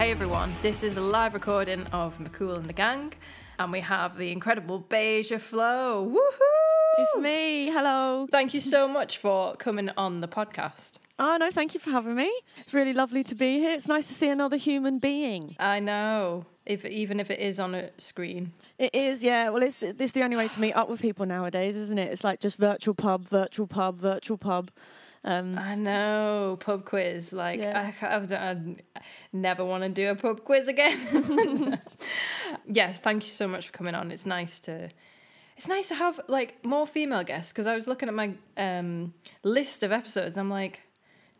Hey everyone, this is a live recording of McCool and the Gang, and we have the incredible Beija Flo. Woohoo! It's me. Hello. Thank you so much for coming on the podcast. Oh, no, thank you for having me. It's really lovely to be here. It's nice to see another human being. I know, if even if it is on a screen. It is, yeah. Well, it's, it's the only way to meet up with people nowadays, isn't it? It's like just virtual pub, virtual pub, virtual pub. Um, I know, pub quiz. Like, Yeah. I, I, I never want to do a pub quiz again. yes, thank you so much for coming on. It's nice to. It's nice to have like more female guests because I was looking at my um, list of episodes. I'm like,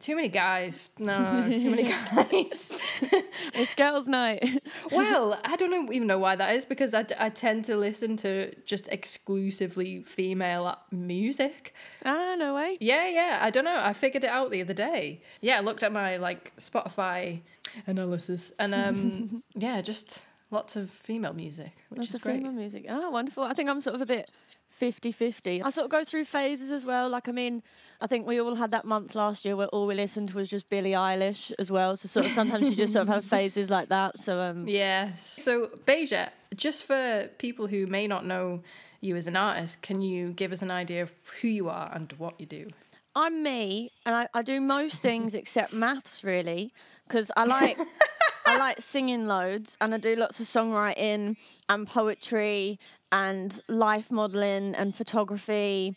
too many guys. No, too many guys. it's girls' night. well, I don't know, even know why that is because I, I tend to listen to just exclusively female music. ah, no way. Yeah, yeah. I don't know. I figured it out the other day. Yeah, I looked at my like Spotify analysis and um yeah, just lots of female music, which Lots is of great. female music. Ah, wonderful. I think I'm sort of a bit 50-50. I sort of go through phases as well. Like, I mean, I think we all had that month last year where all we listened was just Billie Eilish as well. So sort of sometimes you just sort of have phases like that. So um, Yes. So, Beija, just for people who may not know you as an artist, can you give us an idea of who you are and what you do? I'm me, and I, I do most things except maths, really, because I like I like singing loads, and I do lots of songwriting and poetry and life modelling and photography,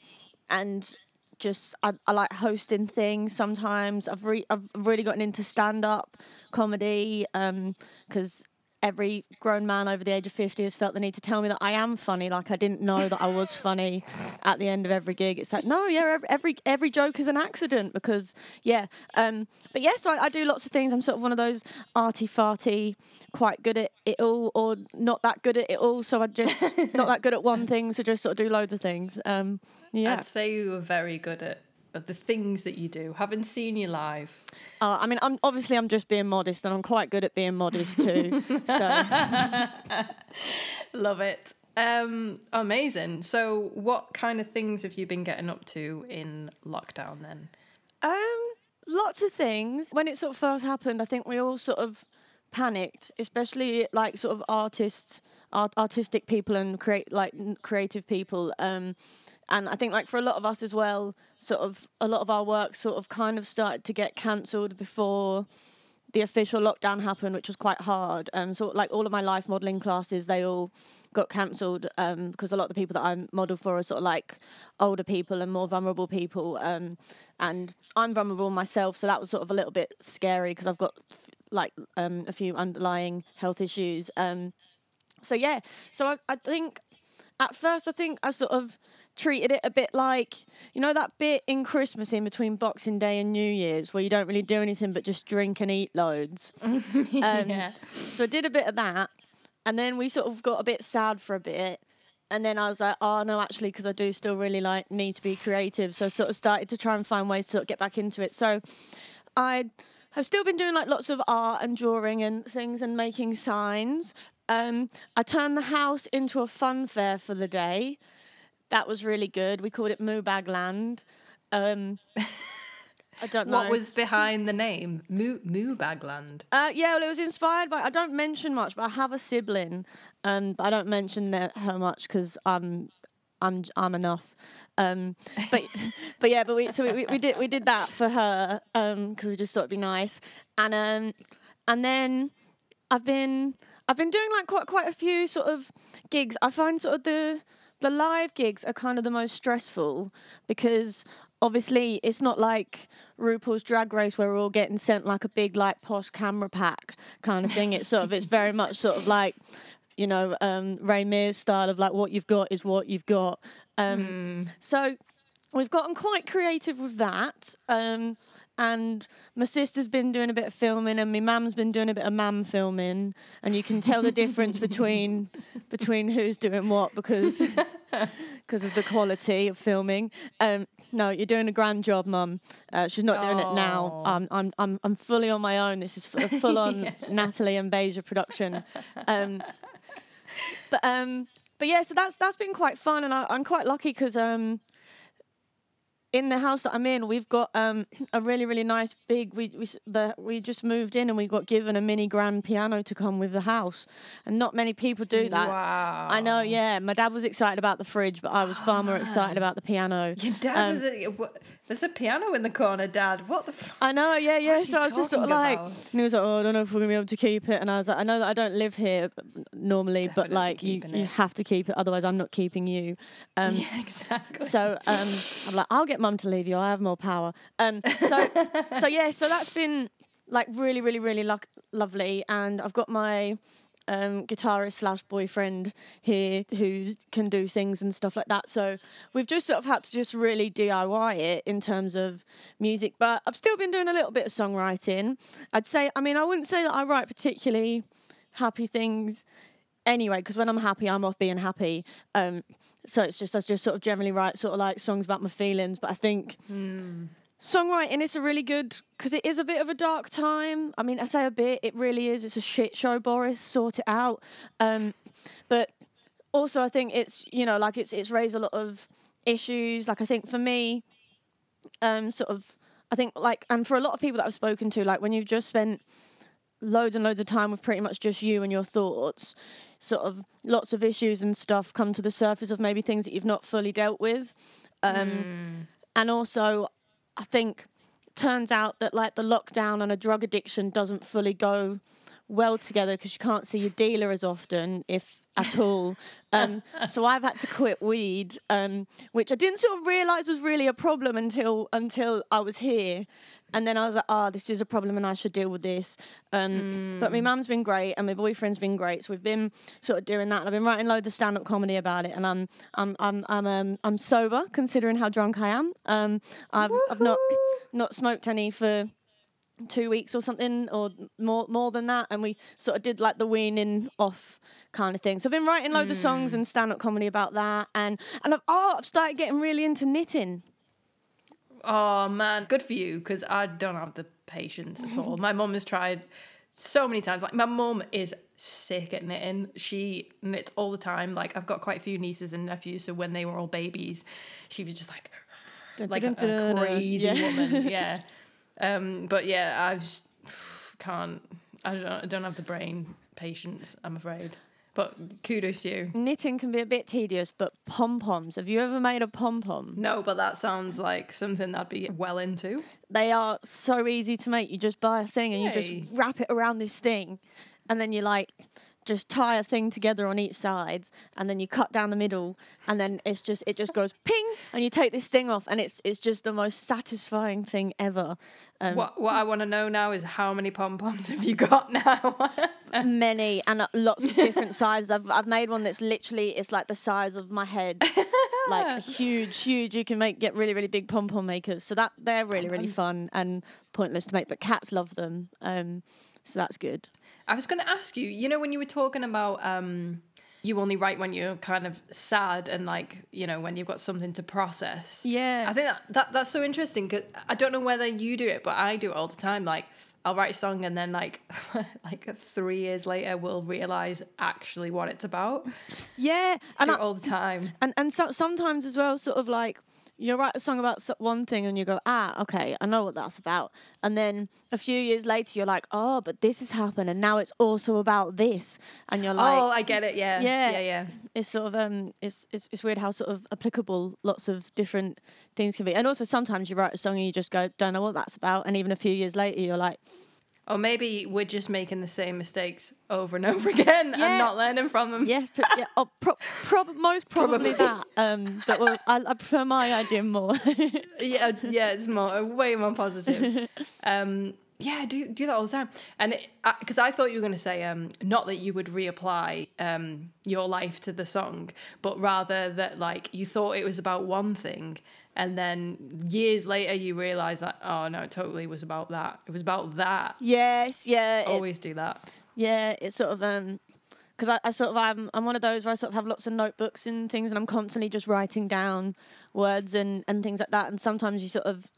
and just I, I like hosting things sometimes. I've re- I've really gotten into stand up comedy um, because. Every grown man over the age of 50 has felt the need to tell me that I am funny, like I didn't know that I was funny at the end of every gig. It's like, no, yeah, every every, every joke is an accident because, yeah. Um, but yeah, so I, I do lots of things. I'm sort of one of those arty farty, quite good at it all, or not that good at it all. So I just not that good at one thing, so just sort of do loads of things. Um, yeah. I'd say you were very good at at the things that you do. Haven't seen you live. Uh, I mean, I'm obviously I'm just being modest, and I'm quite good at being modest too. so Love it. Um, amazing. So, what kind of things have you been getting up to in lockdown then? Um, lots of things. When it sort of first happened, I think we all sort of panicked, especially like sort of artists, art, artistic people, and create like creative people. Um, and I think like for a lot of us as well, sort of a lot of our work sort of kind of started to get cancelled before the official lockdown happened, which was quite hard. Um, so like all of my life modelling classes, they all got cancelled um, because a lot of the people that I model for are sort of like older people and more vulnerable people. Um, and I'm vulnerable myself, so that was sort of a little bit scary because I've got f- like um, a few underlying health issues. Um, so yeah, so I, I think at first I think I sort of treated it a bit like you know that bit in Christmas in between Boxing Day and New Year's where you don't really do anything but just drink and eat loads. Um, yeah. So I did a bit of that, and then we sort of got a bit sad for a bit. And then I was like, oh no, actually, because I do still really like need to be creative. So I sort of started to try and find ways to sort of get back into it. So I have still been doing like lots of art and drawing and things and making signs. Um, I turned the house into a fun fair for the day. That was really good. We called it Moo Bag Land. Um, I don't know. What was behind the name? Moo Moo Bagland. Uh, yeah, well, it was inspired by. I don't mention much, but I have a sibling, um, but I don't mention that, her much because I'm, I'm, I'm enough. Um, but, but yeah, but we so we, we did we did that for her because we just thought it'd be nice, and um, and then I've been I've been doing like quite quite a few sort of gigs. I find sort of the the live gigs are kind of the most stressful because obviously it's not like RuPaul's Drag Race where we're all getting sent like a big like posh camera pack kind of thing. It's sort of it's very much sort of like you know um, Ray Mears style of like what you've got is what you've got. Um, So we've gotten quite creative with that. Um, and my sister's been doing a bit of filming, and my mum's been doing a bit of mum filming, and you can tell the difference between between who's doing what because because of the quality of filming. Um, no, you're doing a grand job, mum. Uh, she's not doing it now. Um, I'm I'm I'm fully on my own. This is a full on Natalie and Beija production. Um, but um, but yeah, so that's that's been quite fun, and I, I'm quite lucky because um, in the house that I'm in, we've got um, a really, really nice big. We we the we just moved in and we got given a mini grand piano to come with the house, and not many people do that. Wow. I know, yeah. My dad was excited about the fridge, but I was far more excited about the piano. Your dad Um, was a, what, there's a piano in the corner, Dad. What the fuck? I know, yeah, yeah. are So I was just sort of like, about? and he was like, "Oh, I don't know if we're gonna be able to keep it." And I was like, "I know that I don't live here normally, but like you, you have to keep it, otherwise I'm not keeping you." Um, yeah, exactly. So um, I'm like, I'll get mum to leave you. I have more power. Um, so so yeah, so that's been like really, really, really luck- lovely. And I've got my um, guitarist slash boyfriend here who can do things and stuff like that. So we've just sort of had to just really DIY it in terms of music. But I've still been doing a little bit of songwriting. I'd say, I mean, I wouldn't say that I write particularly happy things anyway, because when I'm happy, I'm off being happy. Um, so it's just I just sort of generally write sort of like songs about my feelings. But I think songwriting is a really good because it is a bit of a dark time. I mean, I say a bit, it really is. It's a shit show, Boris. Sort it out. Um, but also, I think it's you know like it's it's raised a lot of issues. Like I think for me, um, sort of, I think like and for a lot of people that I've spoken to, like when you've just spent loads and loads of time with pretty much just you and your thoughts, sort of lots of issues and stuff come to the surface of maybe things that you've not fully dealt with. Um, And also, I think turns out that like the lockdown and a drug addiction doesn't fully go well together because you can't see your dealer as often, if at all. Um, so I've had to quit weed, um, which I didn't sort of realise was really a problem until until I was here. And then I was like, oh, this is a problem and I should deal with this. Um, But my mum's been great and my boyfriend's been great. So we've been sort of doing that. And I've been writing loads of stand up comedy about it. And I'm I'm I'm I'm um, I'm sober considering how drunk I am. Um, I've I've not not smoked any for two weeks or something or more more than that and we sort of did like the weaning off kind of thing so i've been writing loads of songs mm. and stand-up comedy about that and and i've oh i've started getting really into knitting Oh man, good for you because I don't have the patience at all. My mum has tried so many times. Like my mum is sick at knitting. She knits all the time. Like I've got quite a few nieces and nephews, so when they were all babies, she was just like like a, a crazy woman. Yeah. Um, but yeah, I just can't. I don't. I don't have the brain patience. I'm afraid. But kudos to you. knitting can be a bit tedious but pom-poms have you ever made a pom-pom No, but that sounds like something I'd be well into. they are so easy to make you just buy a thing and you just wrap it around this thing and then you're like just tie a thing together on each side and then you cut down the middle and then it's just it just goes ping and you take this thing off and it's it's just the most satisfying thing ever. Um, What what I want to know now is how many pom poms have you got now? many and uh, lots of different sizes. I've, I've made one that's literally it's like the size of my head. Like huge huge you can make get really really big pom pom makers. So that they're really really fun and pointless to make but cats love them. Um so that's good I was going to ask you. You know, when you were talking about um, you only write when you're kind of sad and like you know when you've got something to process. Yeah. I think that, that that's so interesting because I don't know whether you do it, but I do it all the time. Like I'll write a song and then like like three years later we'll realize actually what it's about. yeah and do I, it all the time. and and so, sometimes as well sort of like you write a song about one thing and you go ah okay i know what that's about and then a few years later you're like oh but this has happened and now it's also about this and you're like oh, I get it. Yeah. Yeah. Yeah. Yeah. it's sort of um it's, it's it's weird how sort of applicable lots of different things can be and also sometimes you write a song and you just go don't know what that's about and even a few years later you're like Or maybe we're just making the same mistakes over and over again Yeah. and not learning from them. yes but yeah oh, pro- prob- most probably, Probably. that um but well, I, I prefer my idea more yeah, yeah, it's more way more positive. Um, yeah, I do do that all the time, and because I, thought you were going to say um, not that you would reapply um, your life to the song, but rather that like you thought it was about one thing, and then years later you realize that oh no, it totally was about that. It was about that. yes yeah Always do that. Yeah, it's sort of um because I, I sort of I'm I'm one of those where I sort of have lots of notebooks and things and I'm constantly just writing down words and, and things like that and sometimes you sort of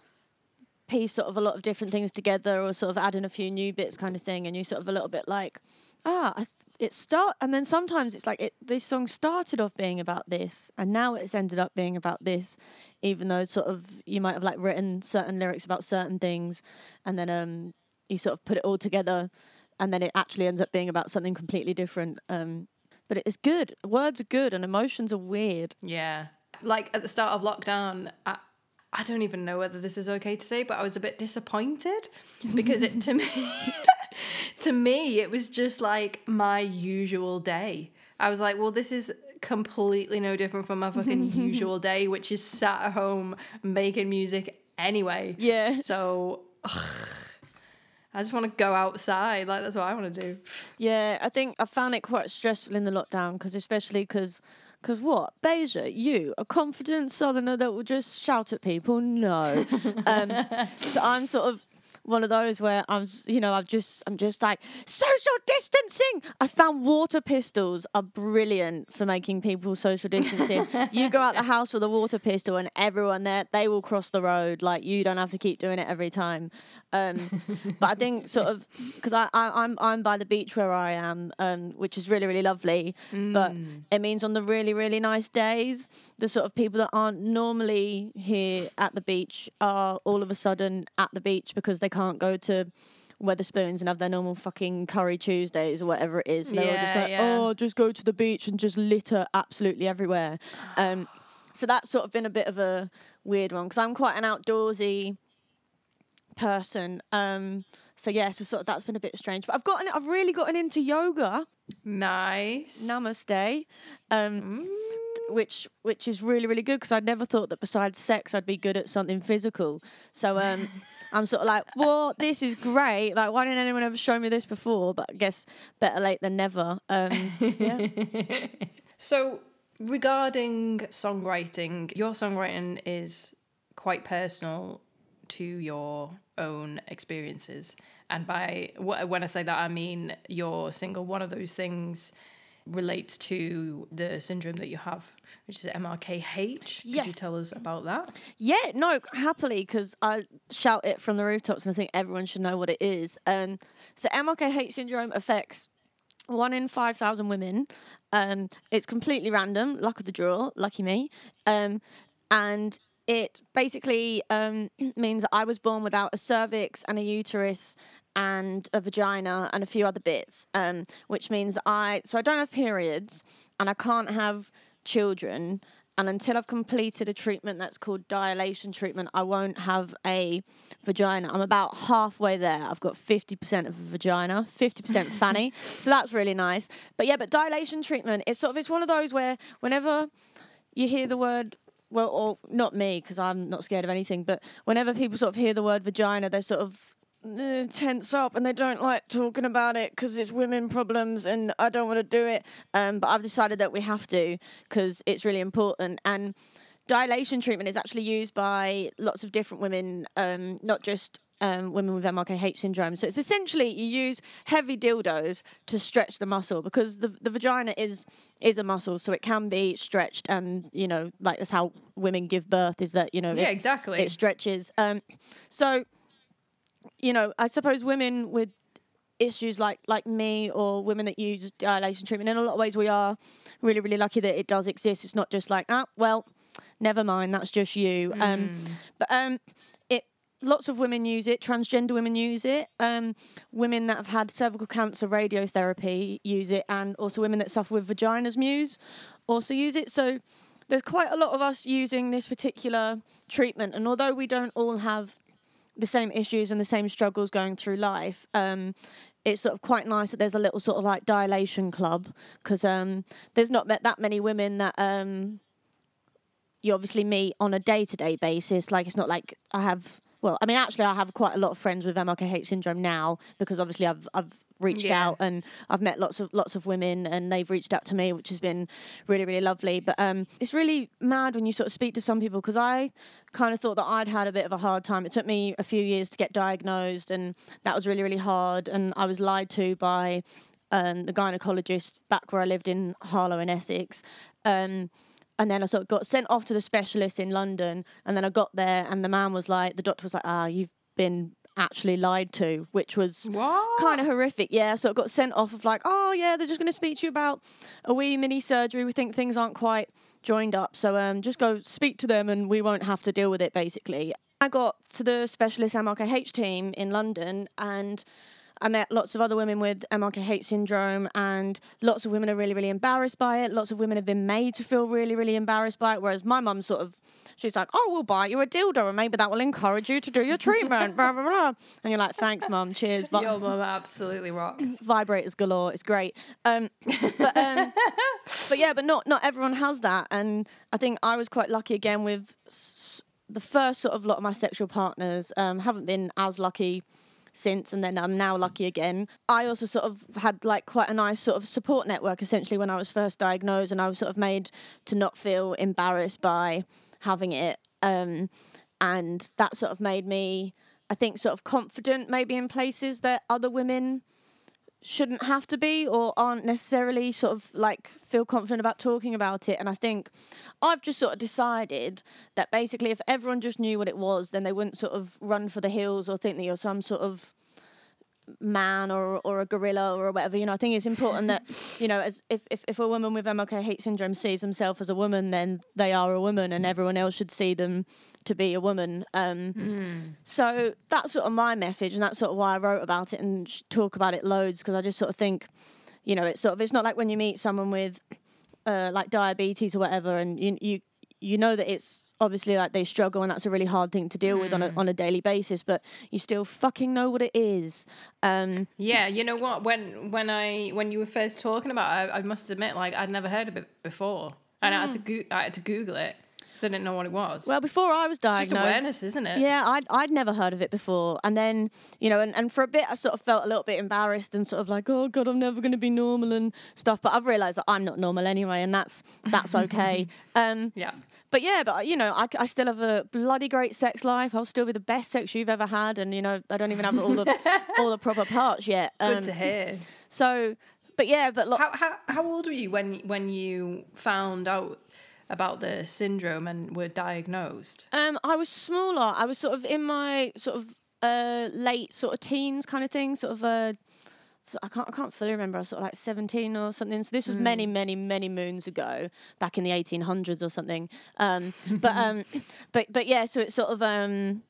piece sort of a lot of different things together or sort of add in a few new bits kind of thing and you sort of a little bit like ah I, it start and then sometimes it's like it this song started off being about this and now it's ended up being about this even though sort of you might have like written certain lyrics about certain things and then um you sort of put it all together and then it actually ends up being about something completely different um but it is good words are good and emotions are weird Yeah. Like at the start of lockdown, I, I don't even know whether this is okay to say, but I was a bit disappointed because it to me to me it was just like my usual day. I was like, well, this is completely no different from my fucking usual day, which is sat at home making music anyway. yeah So I just want to go outside. Like that's what I want to do. Yeah, I think I found it quite stressful in the lockdown because, especially because, because what? Beija, you, a confident southerner that will just shout at people? No. um, so I'm sort of one of those where I'm, you know, I've just, I'm just like social distancing. I found water pistols are brilliant for making people social distancing. you go out the house with a water pistol, and everyone there, they will cross the road. Like you don't have to keep doing it every time. Um, but I think sort of because I, I I'm I'm by the beach where I am, um, which is really really lovely. But it means on the really really nice days, the sort of people that aren't normally here at the beach are all of a sudden at the beach because they can't go to. Wetherspoons and have their normal fucking curry Tuesdays or whatever it is. They're all just Yeah, like, yeah. oh, just go to the beach and just litter absolutely everywhere. Um, so that's sort of been a bit of a weird one because I'm quite an outdoorsy person. Um, so yeah, so sort of that's been a bit strange. But I've gotten, I've really gotten into yoga. Nice. Namaste. Um, which which is really really good because I never thought that besides sex I'd be good at something physical. So um, I'm sort of like, well, this is great. Like, why didn't anyone ever show me this before? But I guess better late than never. Um, yeah. So, regarding songwriting, your songwriting is quite personal to your own experiences. And by when I say that, I mean your single, one of those things relates to the syndrome that you have, which is MRKH. Yes. Could you tell us about that? Yeah, no, happily because I shout it from the rooftops, and I think everyone should know what it is. Um, so MRKH syndrome affects one in five thousand women. Um, it's completely random, luck of the draw, lucky me. Um, and it basically um, means that I was born without a cervix and a uterus and a vagina and a few other bits, um, which means I so I don't have periods and I can't have children. And until I've completed a treatment that's called dilation treatment, I won't have a vagina. I'm about halfway there. I've got 50% of a vagina, 50% fanny. so that's really nice. But yeah, but dilation treatment, it's sort of, it's one of those where whenever you hear the word, well, or not me, because I'm not scared of anything, but whenever people sort of hear the word vagina, they're sort of uh, tense up and they don't like talking about it because it's women problems and I don't want to do it. Um, but I've decided that we have to because it's really important. And dilation treatment is actually used by lots of different women, um, not just um, women with MRKH syndrome. So it's essentially you use heavy dildos to stretch the muscle because the the vagina is is a muscle, so it can be stretched, and you know, like that's how women give birth. Is that you know, Yeah, it- exactly. it stretches. Um, so, you know, I suppose women with issues like like me or women that use dilation treatment in a lot of ways we are really really lucky that it does exist. It's not just like ah well never mind that's just you. Um but um it lots of women use it transgender women use it um women that have had cervical cancer radiotherapy use it and also women that suffer with vaginismus also use it. So there's quite a lot of us using this particular treatment and although we don't all have the same issues and the same struggles going through life. Um, it's sort of quite nice that there's a little sort of like dilation club because um, there's not that many women that um, you obviously meet on a day to day basis. Like it's not like I have. Well, I mean, actually, I have quite a lot of friends with MRKH syndrome now because obviously I've I've reached Yeah. out and I've met lots of lots of women and they've reached out to me, which has been really really lovely. But um, it's really mad when you sort of speak to some people because I kind of thought that I'd had a bit of a hard time. It took me a few years to get diagnosed, and that was really really hard. And I was lied to by um, the gynecologist back where I lived in Harlow in Essex. Um, and then I sort of got sent off to the specialist in London, and then I got there, and the man was like, the doctor was like, ah, you've been actually lied to, which was kind of horrific. Yeah, so it got sent off of like, oh yeah, they're just going to speak to you about a wee mini surgery. We think things aren't quite joined up, so um, just go speak to them, and we won't have to deal with it. Basically, I got to the specialist MRKH team in London, and I met lots of other women with MRKH syndrome, and lots of women are really, really embarrassed by it. Lots of women have been made to feel really, really embarrassed by it. Whereas my mum sort of, she's like, "Oh, we'll buy you a dildo, and maybe that will encourage you to do your treatment." blah blah blah. And you're like, "Thanks, mum. Cheers." Vi- Your mum absolutely rocks. vibrators galore. It's great. Um, but um, but yeah, but not not everyone has that, and I think I was quite lucky again with s- the first sort of lot of my sexual partners. Um, haven't been as lucky since, and then I'm now lucky again. I also sort of had like quite a nice sort of support network essentially when I was first diagnosed, and I was sort of made to not feel embarrassed by having it, um, and that sort of made me. I think sort of confident maybe in places that other women shouldn't have to be or aren't necessarily sort of like feel confident about talking about it. And i think i've just sort of decided that basically if everyone just knew what it was then they wouldn't sort of run for the hills or think that you're some sort of man or or a gorilla or whatever you know i think it's important that you know as if, if if a woman with MRKH syndrome sees themselves as a woman then they are a woman and everyone else should see them to be a woman. Um so that's sort of my message and that's sort of why i wrote about it and talk about it loads because i just sort of think you know it's sort of it's not like when you meet someone with uh, like diabetes or whatever and you you you know that it's obviously like they struggle and that's a really hard thing to deal with on a on a daily basis but you still fucking know what it is. Um Yeah, you know what? When when I when you were first talking about it, I, I must admit, like I'd never heard of it before, and I had to go- I had to Google it because I didn't know what it was. well before i was it's just diagnosed awareness, isn't it? Yeah, I'd, I'd never heard of it before. And then, you know, and, and for a bit, I sort of felt a little bit embarrassed and sort of like, oh, God, I'm never going to be normal and stuff. But I've realised that I'm not normal anyway, and that's that's okay. um, Yeah. but yeah, but, you know, I, I still have a bloody great sex life. I'll still be the best sex you've ever had. And, you know, I don't even have all the, all the proper parts yet. Good Um, to hear. So, but yeah, but lo- How, how how old were you when when you found out about the syndrome and were diagnosed? Um, I was smaller. I was sort of in my sort of uh late sort of teens kind of thing. Sort of uh, so I can't I can't fully remember. I was sort of like seventeen or something. So this was many many many moons ago, back in the eighteen hundreds or something. Um, but um, but but yeah. So it's sort of um.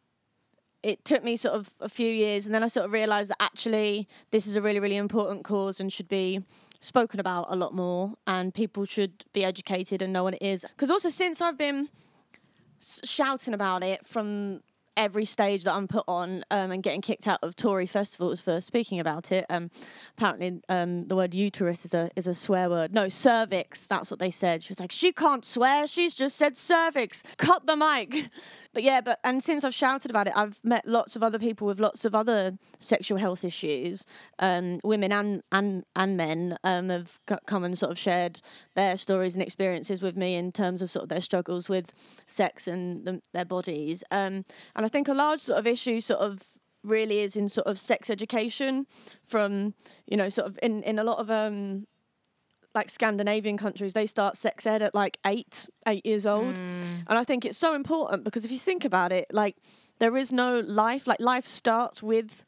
It took me sort of a few years, and then I sort of realised that actually this is a really, really important cause and should be spoken about a lot more, and people should be educated and know what it is. Because also, since I've been shouting about it from every stage that I'm put on um, and getting kicked out of Tory festivals for speaking about it. Um, apparently, um, the word uterus is a is a swear word. No, cervix. That's what they said. She was like, she can't swear. She's just said cervix. Cut the mic. But yeah, but and since I've shouted about it, I've met lots of other people with lots of other sexual health issues. Um, women and and and men um, have come and sort of shared their stories and experiences with me in terms of sort of their struggles with sex and the, their bodies. Um, and I think a large sort of issue sort of really is in sort of sex education from you know sort of in in a lot of um like Scandinavian countries, they start sex ed at like eight, eight years old. And I think it's so important because if you think about it, like there is no life, like life starts with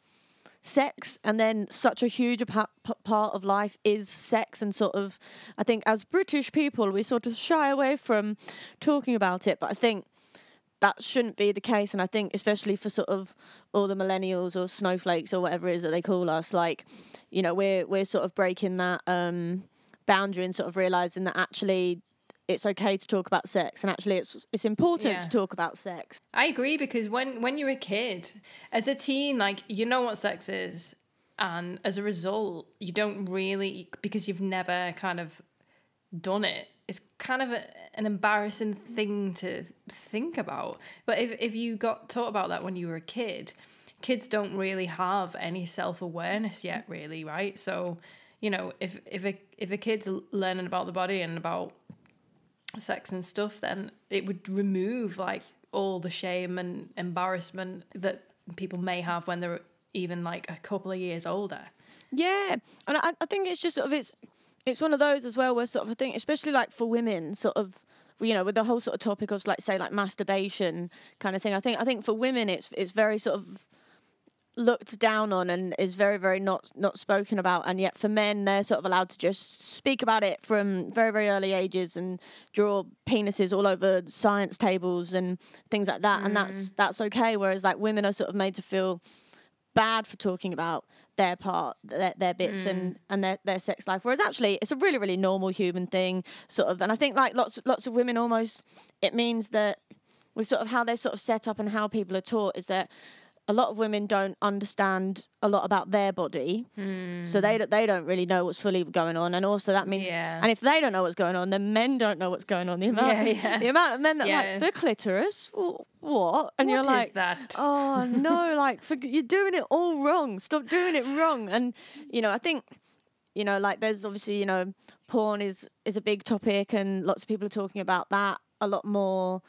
sex and then such a huge part of life is sex and sort of i think as british people we sort of shy away from talking about it but i think that shouldn't be the case and i think especially for sort of all the millennials or snowflakes or whatever it is that they call us like you know we're we're sort of breaking that um boundary and sort of realizing that actually it's okay to talk about sex and actually it's it's important Yeah. to talk about sex I agree because when when you're a kid, as a teen, like you know what sex is, and as a result, you don't really because you've never kind of done it. Kind of a, an embarrassing thing to think about. But if if you got taught about that when you were a kid, kids don't really have any self awareness yet, really, right? So you know, if if a if a kid's learning about the body and about sex and stuff, then it would remove like all the shame and embarrassment that people may have when they're even like a couple of years older. Yeah, and I, I think it's just sort of it's it's one of those as well where sort of I think especially like for women sort of you know with the whole sort of topic of like say like masturbation kind of thing. I think I think for women it's it's very sort of looked down on and is very very not not spoken about. And yet for men they're sort of allowed to just speak about it from very very early ages and draw penises all over science tables and things like that. And that's mm. that's okay. Whereas like women are sort of made to feel bad for talking about their part their, their bits and mm. and their, their sex life whereas actually it's a really really normal human thing sort of and i think like lots lots of women almost it means that with sort of how they're sort of set up and how people are taught is that a lot of women don't understand a lot about their body, so they don't- they don't really know what's fully going on, and also that means, Yeah. and if they don't know what's going on, then men don't know what's going on. The amount, Yeah, yeah. the amount of men that like the clitoris, wh- what? And you're What is like, that? oh no, like for, you're doing it all wrong. Stop doing it wrong. And you know, I think you know, like there's obviously you know, porn is is a big topic, and lots of people are talking about that a lot more.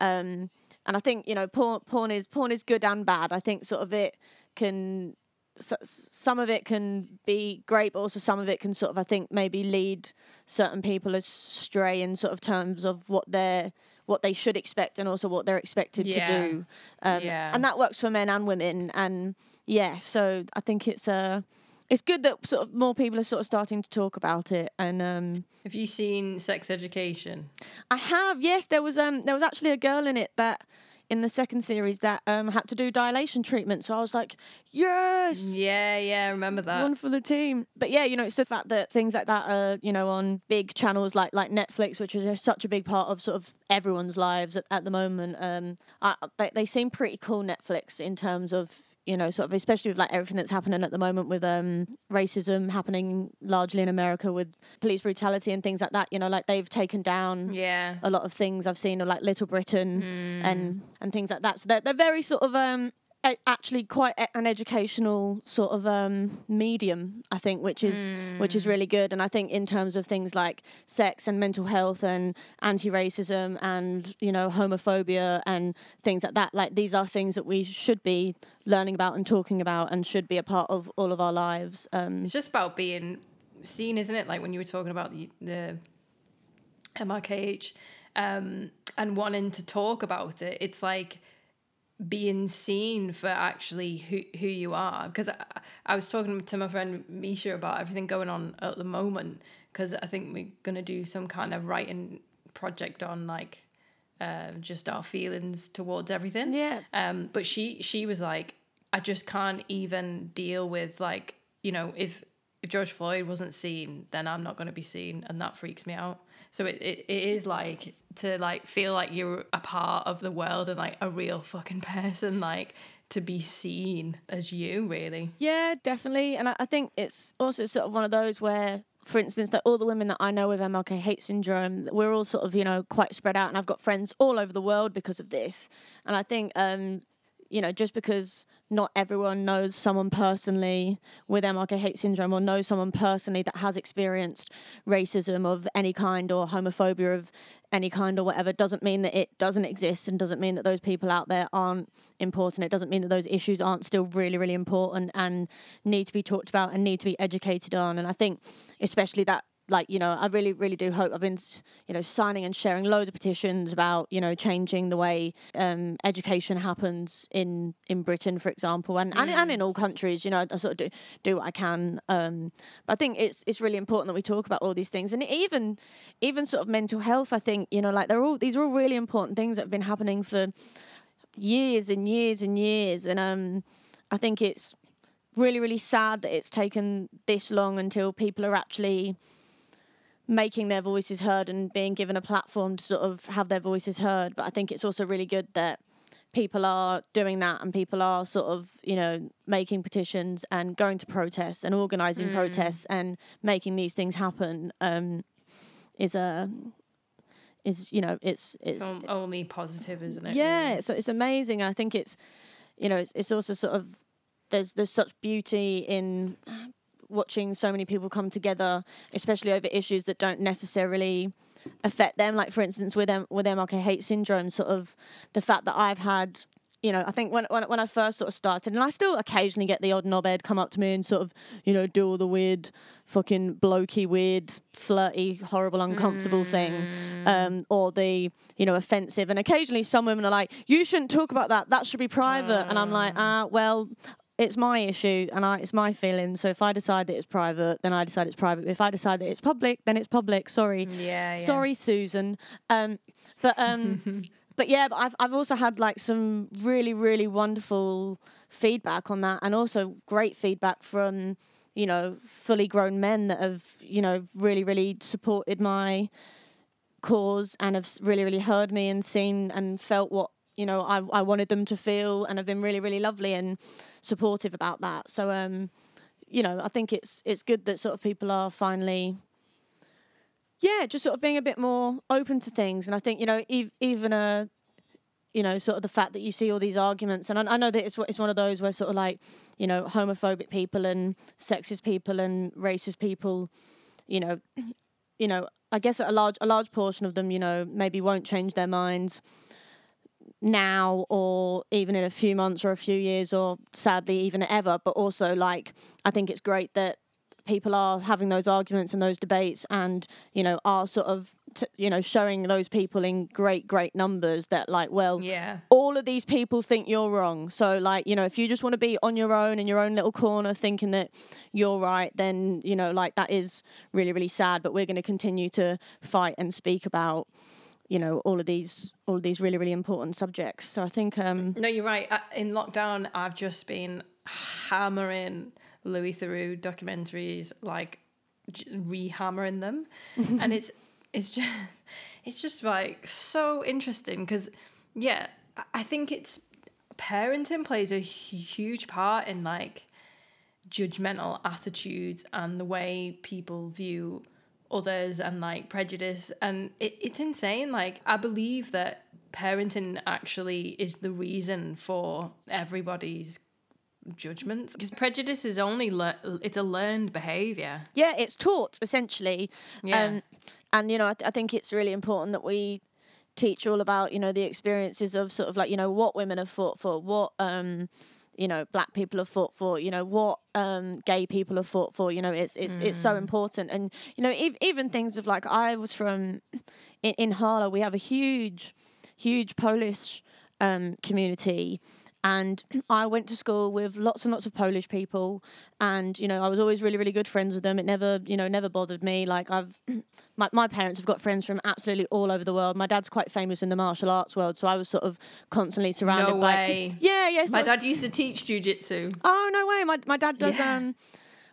Um, and I think you know, porn porn is porn is good and bad. I think sort of it can. So, some of it can be great, but also some of it can sort of, I think, maybe lead certain people astray in sort of terms of what they're, what they should expect, and also what they're expected Yeah. to do. Um, Yeah. And that works for men and women. And yeah, so I think it's uh, it's good that sort of more people are sort of starting to talk about it. And um, Have you seen Sex Education? I have, yes, there was um, there was actually a girl in it that in the second series that um had to do dilation treatment. So I was like, yes. Yeah, yeah, I remember that. One for the team, but yeah, you know, it's the fact that things like that are, you know, on big channels like like Netflix, which is such a big part of sort of everyone's lives at, at the moment. Um, I, they they seem pretty cool Netflix in terms of you know, sort of especially with like everything that's happening at the moment with um racism happening largely in America with police brutality and things like that. You know, like they've taken down Yeah. a lot of things I've seen, or like Little Britain and and things like that. So they're they're very sort of um actually quite an educational sort of um medium, I think, which is which is really good. And I think in terms of things like sex and mental health and anti-racism and you know homophobia and things like that, like these are things that we should be learning about and talking about and should be a part of all of our lives. Um, It's just about being seen, isn't it? Like when you were talking about the the MRKH um, and wanting to talk about it, it's like being seen for actually who who you are. Because I, I was talking to my friend Misha about everything going on at the moment. Because I think we're gonna do some kind of writing project on like uh, just our feelings towards everything. Yeah. Um, but she she was like, I just can't even deal with like, you know, if if George Floyd wasn't seen, then I'm not gonna be seen, and that freaks me out. So it, it, it is like to like feel like you're a part of the world and like a real fucking person, like to be seen as you, really. Yeah, definitely. And I, I think it's also sort of one of those where, for instance, that all the women that I know with MRKH syndrome, we're all sort of, you know, quite spread out. And I've got friends all over the world because of this. And I think, um, you know, just because not everyone knows someone personally with hate syndrome or knows someone personally that has experienced racism of any kind or homophobia of any kind or whatever doesn't mean that it doesn't exist and doesn't mean that those people out there aren't important. It doesn't mean that those issues aren't still really, really important and need to be talked about and need to be educated on. And I think, especially that like you know i really really do hope i've been you know signing and sharing loads of petitions about you know changing the way um, education happens in in britain for example and and, and in all countries you know i sort of do do what i can um, but i think it's it's really important that we talk about all these things and even even sort of mental health i think you know like they're all these are all really important things that have been happening for years and years and years and um i think it's really really sad that it's taken this long until people are actually making their voices heard and being given a platform to sort of have their voices heard. But I think it's also really good that people are doing that and people are sort of, you know, making petitions and going to protests and organizing protests and making these things happen. Um, is a is you know it's it's It's only positive, isn't it? yeah, really? so it's amazing. And I think it's, you know, it's, it's also sort of there's there's such beauty in watching so many people come together, especially over issues that don't necessarily affect them. Like for instance, with M- with hate syndrome, sort of the fact that I've had. You know, I think when, when when I first sort of started, and I still occasionally get the odd knobhead come up to me and sort of, you know, do all the weird, fucking blokey, weird, flirty, horrible, uncomfortable thing, um, or the, you know, offensive. And occasionally some women are like, "You shouldn't talk about that. That should be private." And I'm like, "Ah, well, it's my issue and I, it's my feeling. So if I decide that it's private, then I decide it's private. If I decide that it's public, then it's public. Sorry, Yeah, yeah. sorry, Susan. Um, but um, but yeah, but I've I've also had like some really really wonderful feedback on that, and also great feedback from you know fully grown men that have you know really really supported my cause and have really really heard me and seen and felt what you know I, I wanted them to feel and have been really really lovely and supportive about that. So um you know i think it's it's good that sort of people are finally yeah just sort of being a bit more open to things. And i think you know ev- even a you know sort of the fact that you see all these arguments and I, I know that it's, it's one of those where sort of like you know homophobic people and sexist people and racist people you know you know i guess a large a large portion of them you know maybe won't change their minds now or even in a few months or a few years or sadly even ever but also like i think it's great that people are having those arguments and those debates and you know are sort of t- you know showing those people in great great numbers that like well Yeah. all of these people think you're wrong. So, like, you know, if you just want to be on your own in your own little corner thinking that you're right, then, you know, like that is really, really sad. But we're going to continue to fight and speak about, you know, all of these, all of these really, really important subjects. So I think, um, No, you're right. Uh, In lockdown, I've just been hammering Louis Theroux documentaries, like rehammering them, and it's it's just it's just like so interesting because yeah, I- I think it's parenting plays a huge part in like judgmental attitudes and the way people view others and like prejudice and it, it's insane like i believe that parenting actually is the reason for everybody's judgments because prejudice is only le- it's a learned behavior yeah, it's taught essentially. Yeah. Um, and, you know, I, th- I think it's really important that we teach all about, you know, the experiences of sort of like, you know, what women have fought for, what, um, you know, black people have fought for, you know, what um, gay people have fought for, you know, it's it's it's so important. And, you know, ev- even things of like, I was from, in, in Harlow, we have a huge, huge Polish um, community. And I went to school with lots and lots of Polish people, and you know I was always really really good friends with them. It never you know never bothered me. Like I've my my parents have got friends from absolutely all over the world. My dad's quite famous in the martial arts world, so I was sort of constantly surrounded no by way yeah yeah. my dad used to teach jujitsu Oh no way! My my dad does Yeah. um.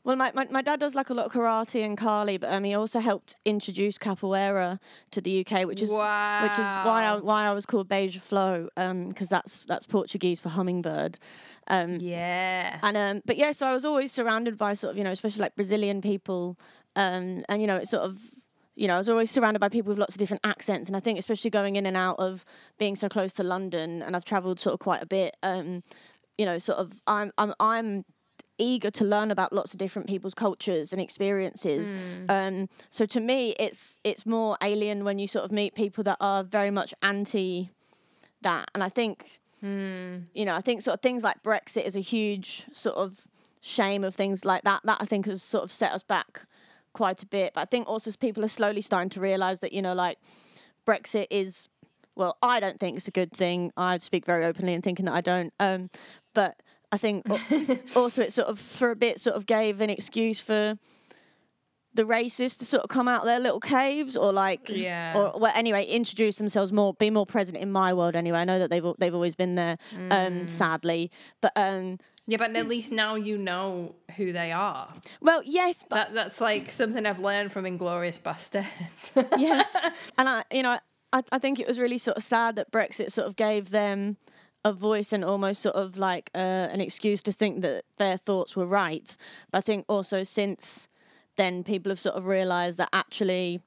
Well, my, my, my dad does like a lot of karate and kali, but um, he also helped introduce capoeira to the UK, which is which is why I why I was called Beija Flo, um, because that's that's Portuguese for hummingbird, um, yeah and um, but yeah, so I was always surrounded by sort of you know, especially like Brazilian people, um, and you know, it's sort of you know, I was always surrounded by people with lots of different accents, and I think especially going in and out of being so close to London, and I've travelled sort of quite a bit. Um, you know, sort of, I'm I'm I'm eager to learn about lots of different people's cultures and experiences. Um, so to me, it's it's more alien when you sort of meet people that are very much anti that, and I think you know, I think sort of things like Brexit is a huge sort of shame of things like that. That I think has sort of set us back quite a bit. But I think also people are slowly starting to realise that, you know, like Brexit is well, I don't think it's a good thing. I speak very openly and thinking that I don't. Um, but I think also it sort of for a bit sort of gave an excuse for the racists to sort of come out their little caves or like Yeah. or well anyway introduce themselves more be more present in my world anyway. I know that they've they've always been there um sadly but um yeah but at least now you know who they are. Well yes but that that's like something i've learned from Inglourious Basterds. Yeah. And i you know I, I think it was really sort of sad that brexit sort of gave them a voice and almost sort of like uh, an excuse to think that their thoughts were right. But i think also since then people have sort of realized that actually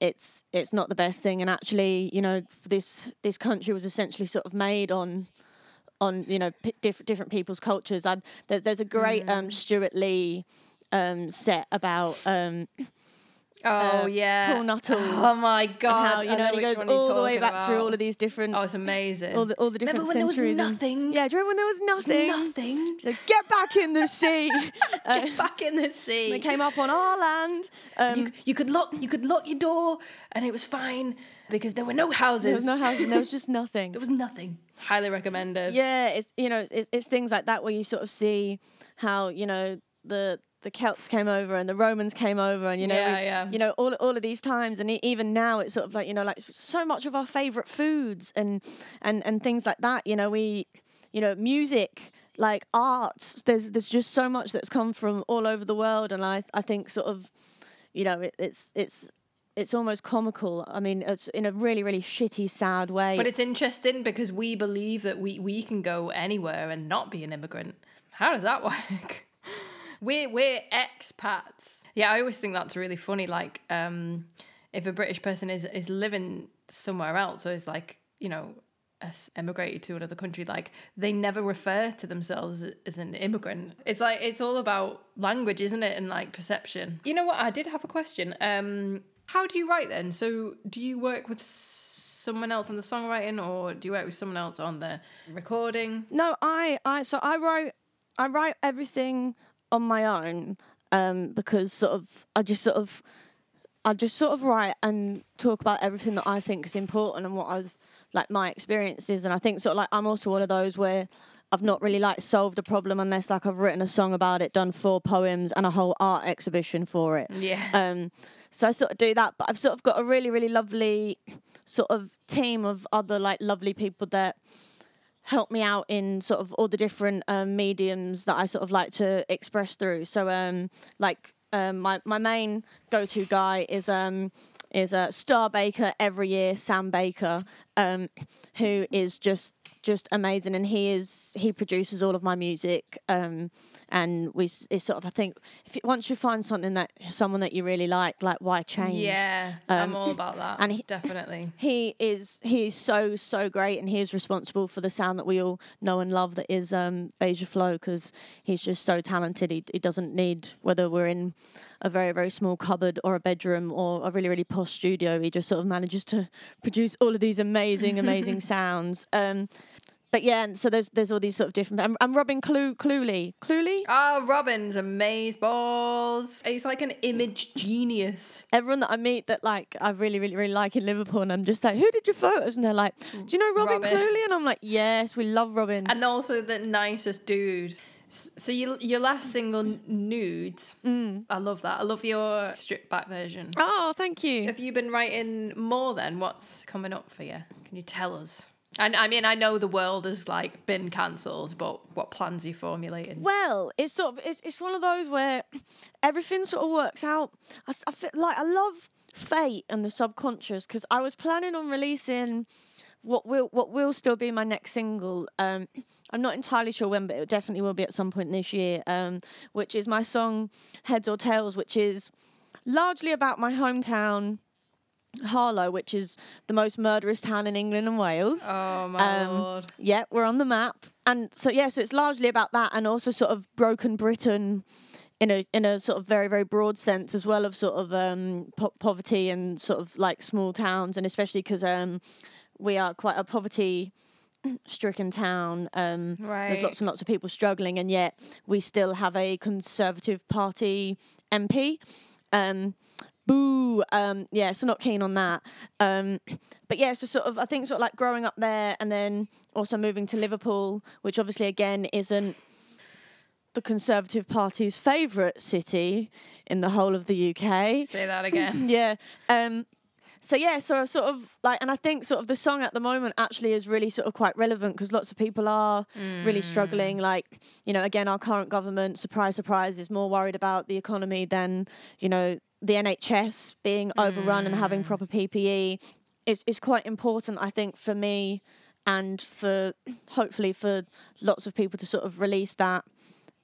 it's it's not the best thing. And actually you know this this country was essentially sort of made on on you know p- diff- different people's cultures. And there's there's a great um Stewart Lee um set about um oh Uh, yeah Paul Nuttall's oh my god how you know, and he goes all the way back through all of these different oh it's amazing all the all the different Remember when there was centuries and- yeah do you remember when there was nothing nothing He's like, get back in the sea uh, get back in the sea they came up on our land um you, you could lock you could lock your door and it was fine because there were no houses. There was no houses. There was just nothing. There was nothing. Highly recommended. Yeah, it's you know it's it's things like that where you sort of see how you know the the Celts came over and the Romans came over and you know Yeah, we- yeah. you know all all of these times and even now it's sort of like you know like so much of our favorite foods and and and things like that you know we you know music like art there's there's just so much that's come from all over the world and I I think sort of you know it, it's it's it's almost comical I mean it's in a really really shitty sad way But it's interesting because we believe that we, we can go anywhere and not be an immigrant. How does that work? We're we're expats. Yeah, I always think that's really funny. Like, um, if a British person is is living somewhere else or is like, you know, emigrated to another country, like they never refer to themselves as an immigrant. It's like it's all about language, isn't it? And like perception. You know what? I did have a question. Um, how do you write then? So do you work with someone else on the songwriting or do you work with someone else on the recording? No, I, I, so I wrote, I write everything on my own, um, because sort of, I just sort of, I just sort of write and talk about everything that I think is important and what I've, like my experiences, and I think sort of like I'm also one of those where I've not really like solved a problem unless like I've written a song about it, done four poems and a whole art exhibition for it. Yeah. Um, so I sort of do that, but I've sort of got a really, really lovely sort of team of other like lovely people that help me out in sort of all the different um, mediums that I sort of like to express through. So um, like um, my my main go to guy is um is a uh, Star Baker every year, Sam Baker, um, who is just just amazing, and he is he produces all of my music. Um, and we it's sort of I think if you, once you find something that someone that you really like, like why change? Yeah, I'm all about that. and he- definitely. he is he is so so great and he is responsible for the sound that we all know and love that is um Beija Flo because he's just so talented he, he doesn't need whether we're in a very very small cupboard or a bedroom or a really really posh studio he just sort of manages to produce all of these amazing amazing amazing sounds um but yeah and so there's there's all these sort of different I'm, I'm Robin Clu Cluley Cluley Oh, Robin's amaze balls. He's like an image genius. everyone that I meet that like I really, really, really like in Liverpool, and I'm just like, who did your photos? And they're like, do you know Robin, Robin. Cluley? And I'm like, yes, we love Robin. And also the nicest dude. So your your last single, Nudes, Mm. I love that. I love your stripped back version. oh, thank you. Have you been writing more then? What's coming up for you? Can you tell us? And I mean, I know the world has like been cancelled, but what plans are you formulating? Well, it's sort of it's, it's one of those where everything sort of works out. I, I feel like I love fate and the subconscious because I was planning on releasing what will what will still be my next single. Um, I'm not entirely sure when, but it definitely will be at some point this year. Um, which is my song Heads or Tails, which is largely about my hometown. Harlow, which is the most murderous town in England and Wales. Oh my Um, lord! Yeah, we're on the map, and so yeah, so it's largely about that, and also sort of broken Britain in a in a sort of very very broad sense, as well of sort of um, po- poverty and sort of like small towns, and especially because um, we are quite a poverty stricken town. Um, There's lots and lots of people struggling, and yet we still have a Conservative Party MP. Um, boo. Um, yeah, so not keen on that. Um, but yeah, so sort of, I think sort of like growing up there, and then also moving to Liverpool, which obviously again isn't the Conservative Party's favourite city in the whole of the UK Say that again. yeah. Um, so yeah, so I sort of like, and I think sort of the song at the moment actually is really sort of quite relevant because lots of people are really hmm. struggling. Like, you know, again, our current government, surprise, surprise, is more worried about the economy than you know the NHS being overrun and having hmm. proper PPE. It's it's quite important, I think, for me and for hopefully for lots of people to sort of release that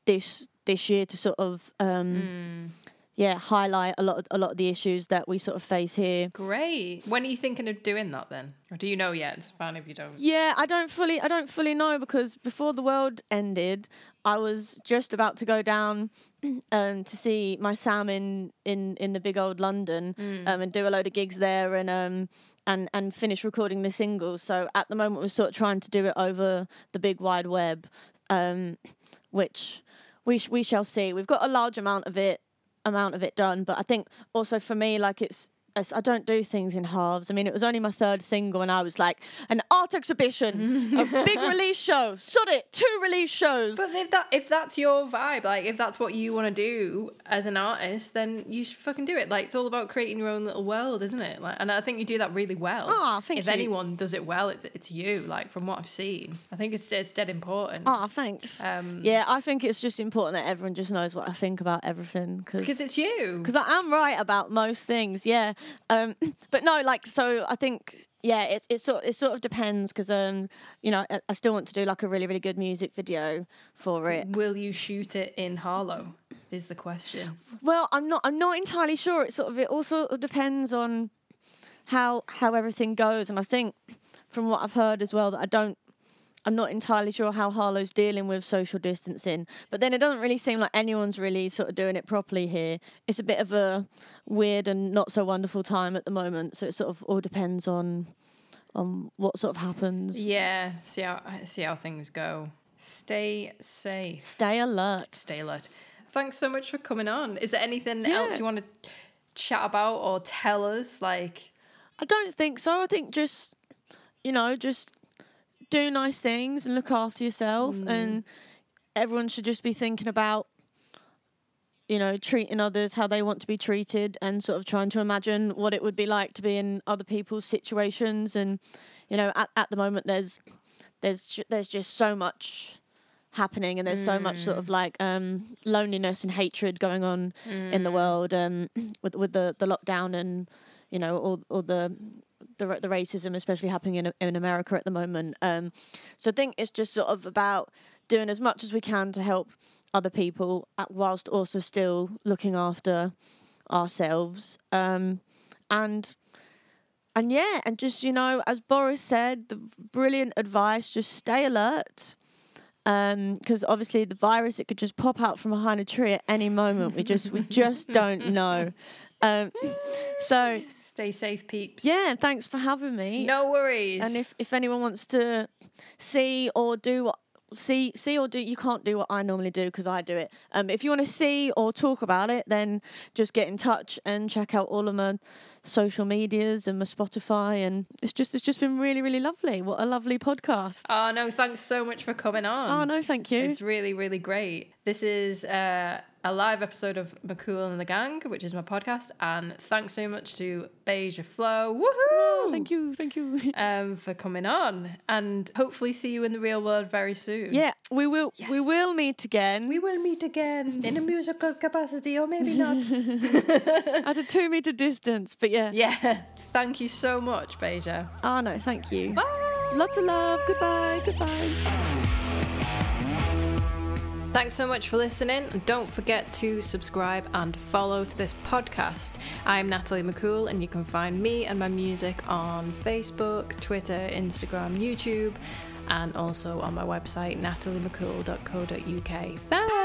this this year to sort of um, hmm. Yeah highlight a lot of, a lot of the issues that we sort of face here. Great. When are you thinking of doing that then? Or do you know yet? It's fine if you don't. Yeah, I don't fully I don't fully know because before the world ended, I was just about to go down um, to see my Sam in, in, in the big old London um, and do a load of gigs there and um and and finish recording the single. So at the moment we're sort of trying to do it over the big wide web, um, which we sh- we shall see. We've got a large amount of it amount of it done, but I think also for me like it's I don't do things in halves. I mean, it was only my third single, and I was like, an art exhibition, a big release show, sod it, two release shows. But if that if that's your vibe, like if that's what you want to do as an artist, then you should fucking do it. Like it's all about creating your own little world, isn't it? Like, and I think you do that really well. Aw, thank if you. anyone does it well, it's it's you. Like from what I've seen, I think it's it's dead important. Ah, thanks. Um, yeah, I think it's just important that everyone just knows what I think about everything because it's you. because I am right about most things. Yeah, um, but no, like so. I think yeah, it's it's sort it sort of depends because um, you know, I, I still want to do like a really really good music video for it. Will you shoot it in Harlow? Is the question. Well, I'm not I'm not entirely sure. It sort of it also depends on how how everything goes, and I think from what I've heard as well that I don't. I'm not entirely sure how Harlow's dealing with social distancing, but then it doesn't really seem like anyone's really sort of doing it properly here. It's a bit of a weird and not so wonderful time at the moment, so it sort of all depends on on what sort of happens. Yeah. See how see how things go. Stay safe. Stay alert. Stay alert. Thanks so much for coming on. Is there anything Yeah. else you want to chat about or tell us? Like, I don't think so. I think just, you know, just do nice things and look after yourself. And everyone should just be thinking about, you know, treating others how they want to be treated and sort of trying to imagine what it would be like to be in other people's situations. And, you know, at, at the moment, there's, there's, there's just so much happening and there's so much sort of like um loneliness and hatred going on in the world um with with the the lockdown and you know all all the the the racism especially happening in in America at the moment um so I think it's just sort of about doing as much as we can to help other people at, whilst also still looking after ourselves um and and yeah and just you know as Boris said the brilliant advice just stay alert because obviously the virus it could just pop out from behind a tree at any moment. We just we just don't know. Um, so stay safe, peeps. yeah, thanks for having me. No worries. And if if anyone wants to see or do what see see or do you can't do what I normally do because I do it. Um, if you want to see or talk about it, then just get in touch and check out all of my social medias and my Spotify. And it's just it's just been really really lovely. What a lovely podcast. oh no, thanks so much for coming on. oh no, thank you. It's really, really great. This is uh, a live episode of McCool and the Gang, which is my podcast. And thanks so much to Beija Flo. Woohoo! Oh, thank you, thank you. Um, for coming on, and hopefully see you in the real world very soon. Yeah, we will. We will meet again We will meet again in a musical capacity, or maybe not. at a two meter distance. But yeah. yeah. Thank you so much, Beija. Oh no, thank you. Bye. Lots of love. Goodbye. Goodbye. Thanks so much for listening, and don't forget to subscribe and follow to this podcast. I'm Natalie McCool, and you can find me and my music on Facebook, Twitter, Instagram, YouTube, and also on my website, nataliemccool.co.uk. Thanks!